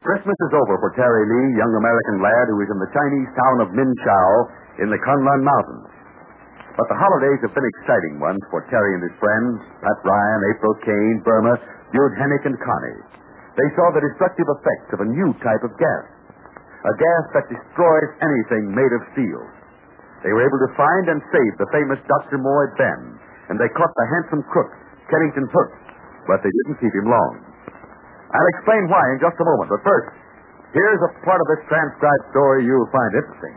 Christmas is over for Terry Lee, young American lad who is in the Chinese town of Minchao in the Kunlun Mountains. But the holidays have been exciting ones for Terry and his friends, Pat Ryan, April Kane, Burma, Dude Hennick, and Connie. They saw the destructive effects of a new type of gas. A gas that destroys anything made of steel. They were able to find and save the famous Dr. Moy Ben, and they caught the handsome crook, Kennington Hook, but they didn't keep him long. I'll explain why in just a moment, but first, here's a part of this transcribed story you'll find interesting.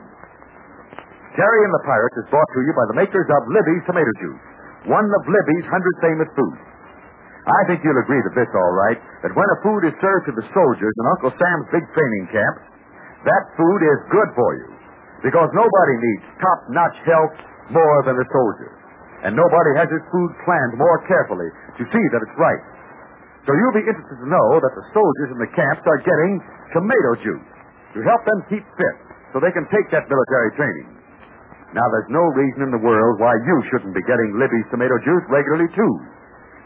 Terry and the Pirates is brought to you by the makers of Libby's Tomato Juice, one of Libby's hundred famous foods. I think you'll agree to this, all right, that when a food is served to the soldiers in Uncle Sam's big training camp, that food is good for you. Because nobody needs top-notch health more than the soldier. And nobody has his food planned more carefully to see that it's right. So you'll be interested to know that the soldiers in the camps are getting tomato juice to help them keep fit so they can take that military training. Now, there's no reason in the world why you shouldn't be getting Libby's tomato juice regularly, too.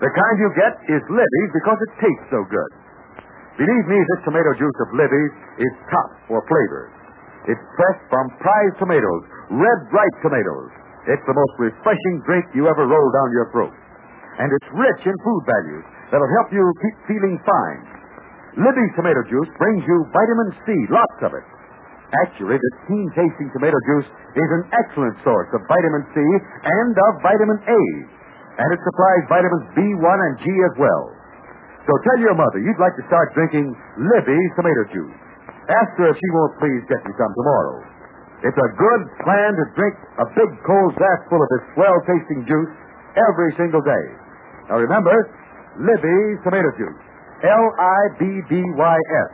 The kind you get is Libby's because it tastes so good. Believe me, this tomato juice of Libby's is top for flavor. It's pressed from prize tomatoes, red ripe tomatoes. It's the most refreshing drink you ever roll down your throat. And it's rich in food values that'll help you keep feeling fine. Libby's tomato juice brings you vitamin C, lots of it. Actually, this keen tasting tomato juice is an excellent source of vitamin C and of vitamin A. And it supplies vitamins B1 and G as well. So tell your mother you'd like to start drinking Libby's tomato juice. Ask her if she won't please get you some tomorrow. It's a good plan to drink a big cold glass full of this swell tasting juice every single day. Now remember, Libby's tomato juice. L I B B Y S.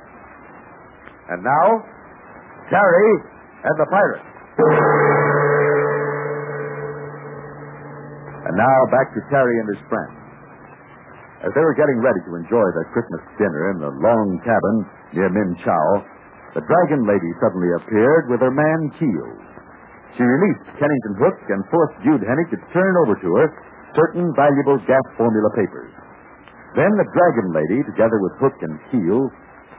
And now, Terry and the Pirates. And now back to Terry and his friends. As they were getting ready to enjoy their Christmas dinner in the long cabin near Min Chao, the dragon lady suddenly appeared with her man Keel. She released Kennington Hook and forced Dude Hennick to turn over to her certain valuable gas formula papers. Then the dragon lady, together with Hook and Keel,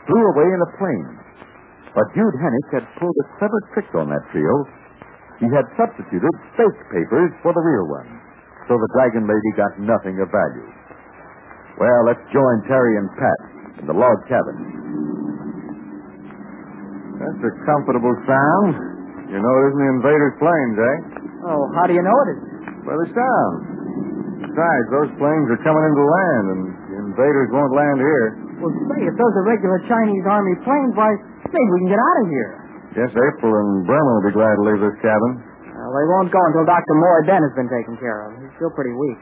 flew away in a plane. But Dude Hennick had pulled a clever trick on that trio. He had substituted fake papers for the real ones, so the dragon lady got nothing of value. Well, let's join Terry and Pat in the log cabin. That's a comfortable sound. You know it isn't the invaders' planes, eh? Oh, how do you know it is? By the sound. Besides, those planes are coming into land, and the invaders won't land here. Well, say, if those are regular Chinese Army planes, why, maybe we can get out of here. Yes, April and Burma will be glad to leave this cabin. Well, they won't go until Dr. Moy Ben has been taken care of. He's still pretty weak.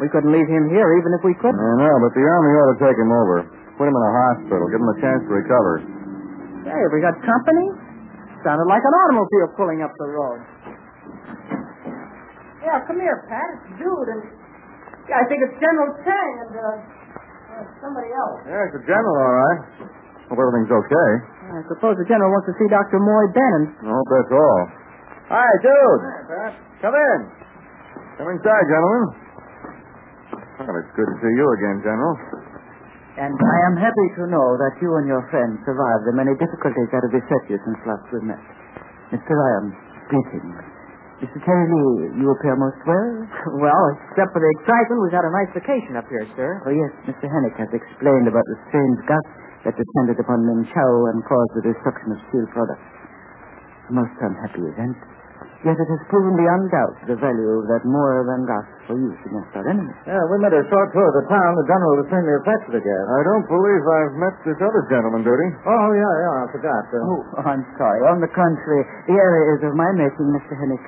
We couldn't leave him here even if we could. I know, but the Army ought to take him over. Put him in a hospital. Give him a chance to recover. Hey, have we got company? Sounded like an automobile pulling up the road. Yeah, come here, Pat. It's Dude, and yeah, I think it's General Chang and uh, somebody else. Yeah, it's the general, all right. Hope everything's okay. I suppose the general wants to see Dr. Moy Bennon. I hope that's all. Hi, Dude. Come in. Come inside, gentlemen. Well, it's good to see you again, General. And I am happy to know that you and your friends survived the many difficulties that have beset you since last we met. Mr. Ryan, greetings. Mr. Terry Lee, you appear most well. Well, except for the excitement, we've had a nice vacation up here, sir. Oh, yes, Mr. Hennick has explained about the strange gust that descended upon Min Chao and caused the destruction of steel products. A most unhappy event. Yet it has proven beyond doubt the value of that more than gas for use against our enemies. Yeah, we made a short tour of the town. The general has seen the effects of the gas. I don't believe I've met this other gentleman, Duty. Oh, yeah, yeah, I forgot. Uh, oh, I'm sorry. On the contrary, the area is of my making, Mr. Hennick.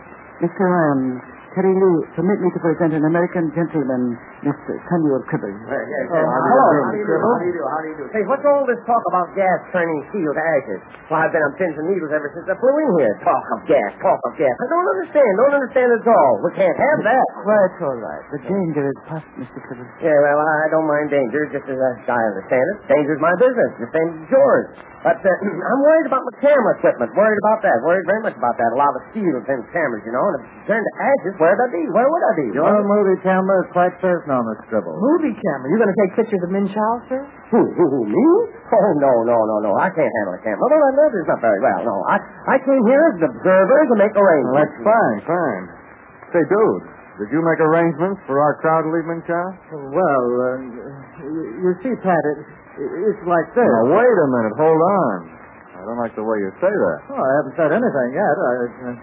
Mr. Ryan, Terry Lee, permit me to present an American gentleman, Mr. Samuel Cribbers. Oh, hello. How do you do? How do you do? How do you do? Hey, what's all this talk about gas turning steel to ashes? Well, I've been on pins and needles ever since I flew in here. Talk of gas, talk of gas. I don't understand. Don't understand at all. We can't have that. Quite all right. The danger is past, Mr. Cribbers. Yeah, well, I don't mind danger, just as I understand it. Danger's my business, the same as yours. But uh, I'm worried about my camera equipment. Worried about that. Worried very much about that. A lot of steel in cameras, you know. And if it turned to ashes, where'd I be? Where would I be? Your movie camera is quite certain on the scribble. movie camera. You're going to take pictures of Min Chao, sir? Who, who, who, me? Oh, no, no, no, no. I can't handle a camera. No, that, that is not very well. No, I, I came here as an observer to make Well, arrangements. that's fine, fine. Say, dude, did you make arrangements for our crowd to leave Minchow? Well, uh, you, you see, Pat, it, it's like this. Now, wait a minute. Hold on. I don't like the way you say that. Oh, I haven't said anything yet. I, uh, in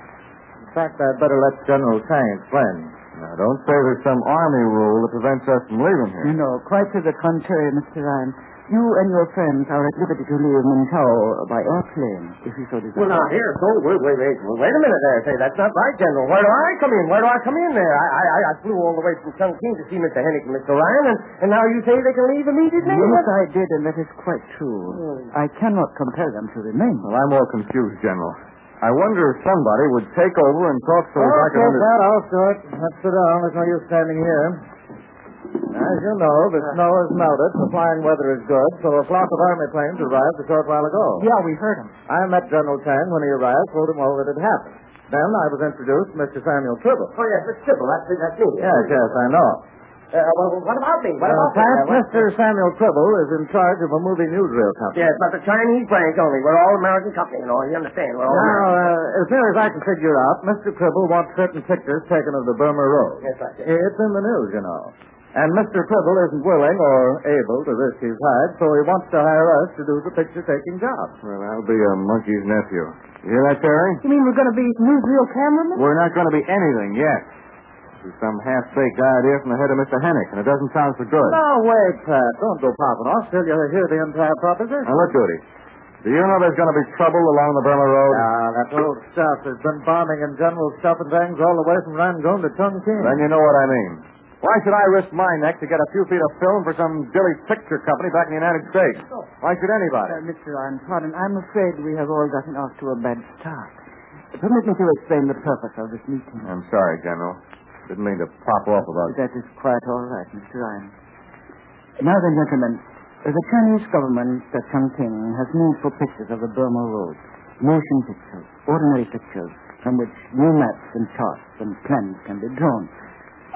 fact, I'd better let General Tang explain. Now, don't say there's some army rule that prevents us from leaving here. No, quite to the contrary, Mr. Ryan. You and your friends are at liberty to leave Mintow by airplane, if you so desire. Well, now, here, so, wait, wait, wait, wait a minute there. Say, that's not right, General. Where do I come in? Where do I come in there? I, I, I- I flew all the way from Chongqing to see Mr. Hennick and Mr. Ryan, and, and now you say they can leave immediately? Yes, I did, and that is quite true. Hmm. I cannot compel them to remain. Well, I'm all confused, General. I wonder if somebody would take over and talk so as oh, I okay, can under- Pat, I'll do it. Let's sit down. There's no use standing here. As you know, the snow has melted, the flying weather is good, so a flock of army planes arrived a short while ago. Yeah, we heard him. I met General Tang when he arrived, told him all that had happened. Then I was introduced to Mr. Samuel Tribble. Oh, yes, Mr. Tribble, that's, that's me. Yes, yes, I know. Uh, well, what about me? What Uh, about Pat, me? Uh, Mr. Samuel Tribble is in charge of a movie newsreel company. Yes, but the Chinese branch only. We're all American company, you know. You understand? We're all Now, uh, as near as I can figure out, Mr. Tribble wants certain pictures taken of the Burma Road. Yes, I see. It's in the news, you know. And Mr. Tribble isn't willing or able to risk his hide, so he wants to hire us to do the picture-taking job. Well, I'll be a monkey's nephew. You hear that, Terry? You mean we're going to be newsreel cameramen? We're not going to be anything yet. It's some half-baked idea from the head of Mr. Hennick, and it doesn't sound so good. No, wait, Pat. Don't go popping off till you hear the entire proposition. Now, look, Goody. Do you know there's going to be trouble along the Burma Road? Ah, that old stuff There's been bombing and general stuff and things all the way from Rangoon to Chongqing. Then you know what I mean. Why should I risk my neck to get a few feet of film for some dilly picture company back in the United States? Why should anybody? Uh, Mr. Ryan, pardon, I'm afraid we have all gotten off to a bad start. Permit me to explain the purpose of this meeting. I'm sorry, General. Didn't mean to pop off about That is quite all right, Mr. Ryan. Now then, gentlemen, the Chinese government at Chongqing has moved for pictures of the Burma Road. Motion pictures, ordinary pictures, from which new maps and charts and plans can be drawn.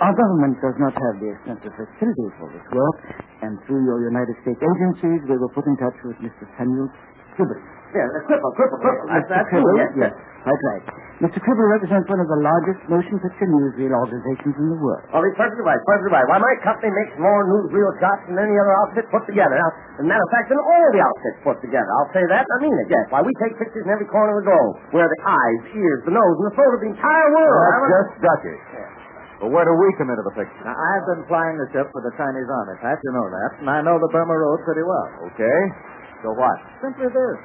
Our government does not have the extensive facilities for this work, and through your United States agencies, we were put in touch with Mr. Samuel Tribble. Yeah, the cripple, cripple, cripple. That's, Mr. that's me, yes, yes. Quite right. Mr. Tribble represents one of the largest motion picture newsreel organizations in the world. Oh, he's perfectly right, perfectly right. Why, my company makes more newsreel shots than any other outfit put together. Now, as a matter of fact, than all the outfits put together. I'll say that, I mean it, yes. Why, we take pictures in every corner of the globe. Where the eyes, ears, the nose, and the throat of the entire world. That's Haven't- just ducky. But where do we come into the picture? Now, I've been flying the ship for the Chinese Army, Pat. You know that. And I know the Burma Road pretty well. Okay. So what? Simply this.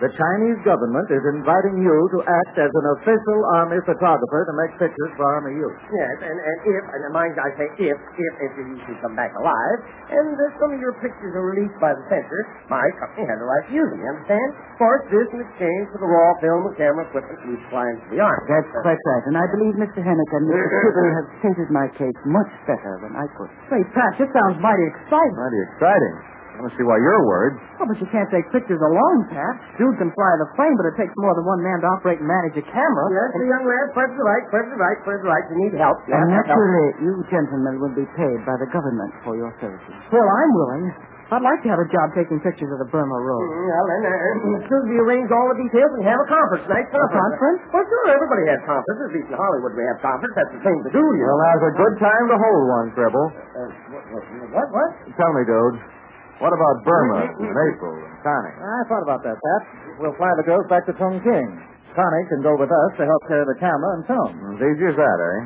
The Chinese government is inviting you to act as an official Army photographer to make pictures for Army use. Yes, and, and if, and mind I say if, if, if you should come back alive, and uh, some of your pictures are released by the censor, my company has a right to use them, you understand? Of course, this in exchange for the raw film and camera equipment we supply to the Army. That's quite right, and I believe Mr. Hennick and Mr. Tribble have stated my case much better than I could. Say, Pat, this sounds mighty exciting. Mighty exciting. I don't see why you're worried. Oh, but you can't take pictures alone, Pat. Dude can fly the plane, but it takes more than one man to operate and manage a camera. Yes, the young lad, perfectly right, perfectly right, perfectly right. You need help. You And have to help. naturally, you gentlemen will be paid by the government for your services. Well, I'm willing. I'd like to have a job taking pictures of the Burma Road. Mm, Well, then, uh, as soon as we arrange all the details, and have a conference. Nice conference. A conference? Well, sure, everybody has conferences. At least in Hollywood we have conference. That's the thing to do, you Well, know. now's a good time to hold one, Tribble. Uh, what, what, what? Tell me, dude. What about Burma in April and Connie? I thought about that, Pat. We'll fly the girls back to Chongqing. Connie can go with us to help carry the camera and film. As easy as that, eh?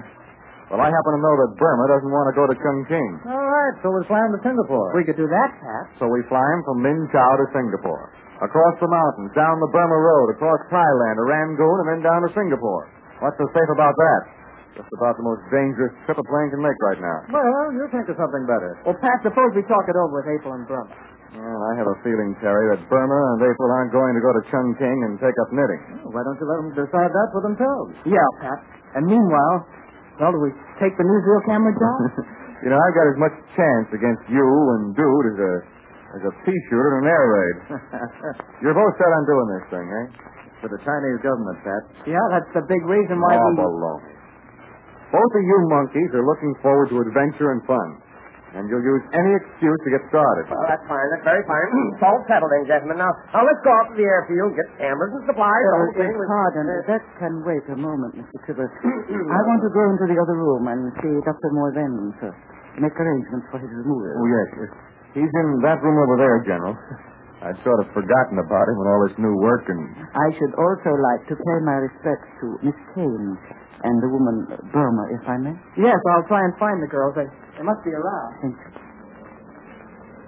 Well, I happen to know that Burma doesn't want to go to Chongqing. All right, so we'll fly him to Singapore. We could do that, Pat. So we fly him from Min Chau to Singapore. Across the mountains, down the Burma Road, across Thailand to Rangoon, and then down to Singapore. What's so safe about that? Just about the most dangerous trip a plane can make right now. Well, you think of something better. Well, Pat, suppose we talk it over with April and Burma. Well, I have a feeling, Terry, that Burma and April aren't going to go to Chungking and take up knitting. Why don't you let them decide that for themselves? Yeah, Pat. And meanwhile, well, do we take the newsreel camera job? you know, I've got as much chance against you and Dude as a as a pea shooter in an air raid. You're both set on doing this thing, eh? For the Chinese government, Pat. yeah, that's the big reason why oh, we... baloney. Both of you monkeys are looking forward to adventure and fun. and you'll use any excuse to get started. Well, that's fine. That's very fine. it's all settled then, gentlemen. Now, now let's go out to the airfield, get cameras and supplies. the whole thing. Uh, pardon, that can wait a moment, Mr. Tribble. I want to go into the other room and see Dr. Morven first. Make arrangements for his removal. Oh, yes, yes. He's in that room over there, General. I'd sort of forgotten about him with all this new work and. I should also like to pay my respects to Miss Kane and the woman uh, Burma, if I may. Yes, I'll try and find the girls. They, they must be around. Thank you.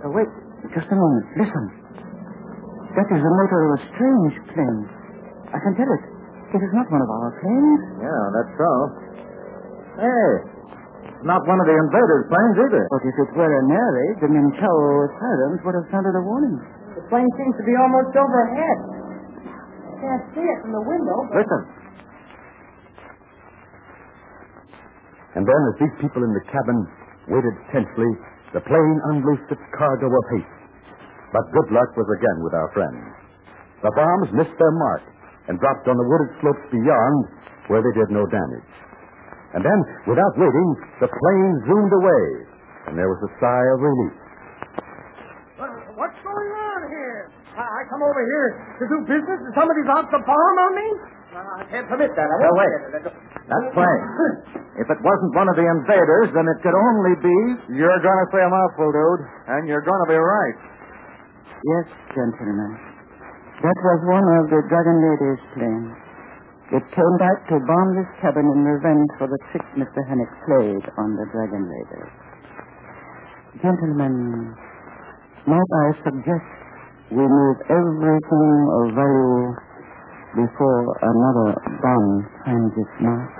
Uh, wait, just a moment. Listen. That is the motor of a strange plane. I can tell it. It is not one of our planes. Yeah, that's so. Hey, it's not one of the invaders' planes either. But if it were an air raid, the Minchao sirens would have sounded a warning. The plane seems to be almost overhead. I can't see it from the window, but Listen. And then, as these people in the cabin waited tensely, the plane unloosed its cargo of hate. But good luck was again with our friends. The bombs missed their mark and dropped on the wooded slopes beyond, where they did no damage. And then, without waiting, the plane zoomed away, and there was a sigh of relief. What's going on here? I, I come over here to do business and somebody's out to bomb on me? I can't permit that. I Now, won't wait. permit it. That's plain. If it wasn't one of the invaders, then it could only be. You're going to say a mouthful, dude, and you're going to be right. Yes, gentlemen. That was one of the Dragon Lady's planes. It came back to bomb this cabin in revenge for the trick Mr. Hennick played on the Dragon Lady. Gentlemen, might I suggest we move everything of value before another bomb finds its mark?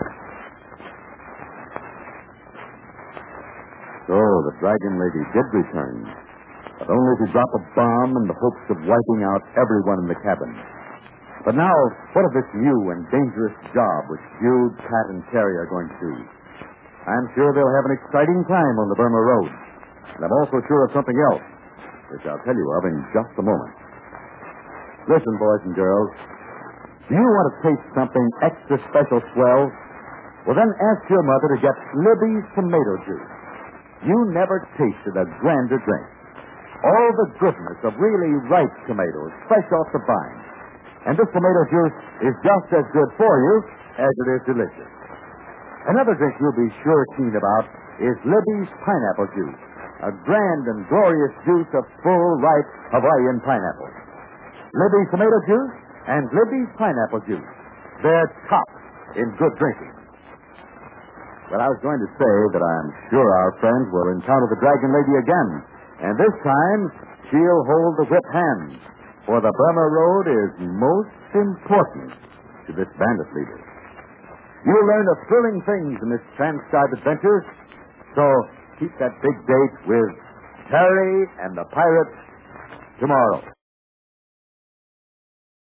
So the Dragon Lady did return, but only to drop a bomb in the hopes of wiping out everyone in the cabin. But now, what of this new and dangerous job which Dude, Pat, and Terry are going to do? I'm sure they'll have an exciting time on the Burma Road. And I'm also sure of something else, which I'll tell you of in just a moment. Listen, boys and girls. Do you want to taste something extra special swell? Well, then ask your mother to get Libby's tomato juice. You never tasted a grander drink. All the goodness of really ripe tomatoes, fresh off the vine. And this tomato juice is just as good for you as it is delicious. Another drink you'll be sure keen about is Libby's pineapple juice, a grand and glorious juice of full, ripe Hawaiian pineapple. Libby's tomato juice and Libby's pineapple juice. They're top in good drinking. Well, I was going to say that I'm sure our friends will encounter the Dragon Lady again. And this time, she'll hold the whip hand. For the Burma Road is most important to this bandit leader. You'll learn of thrilling things in this transcribed adventure. So keep that big date with Terry and the Pirates tomorrow.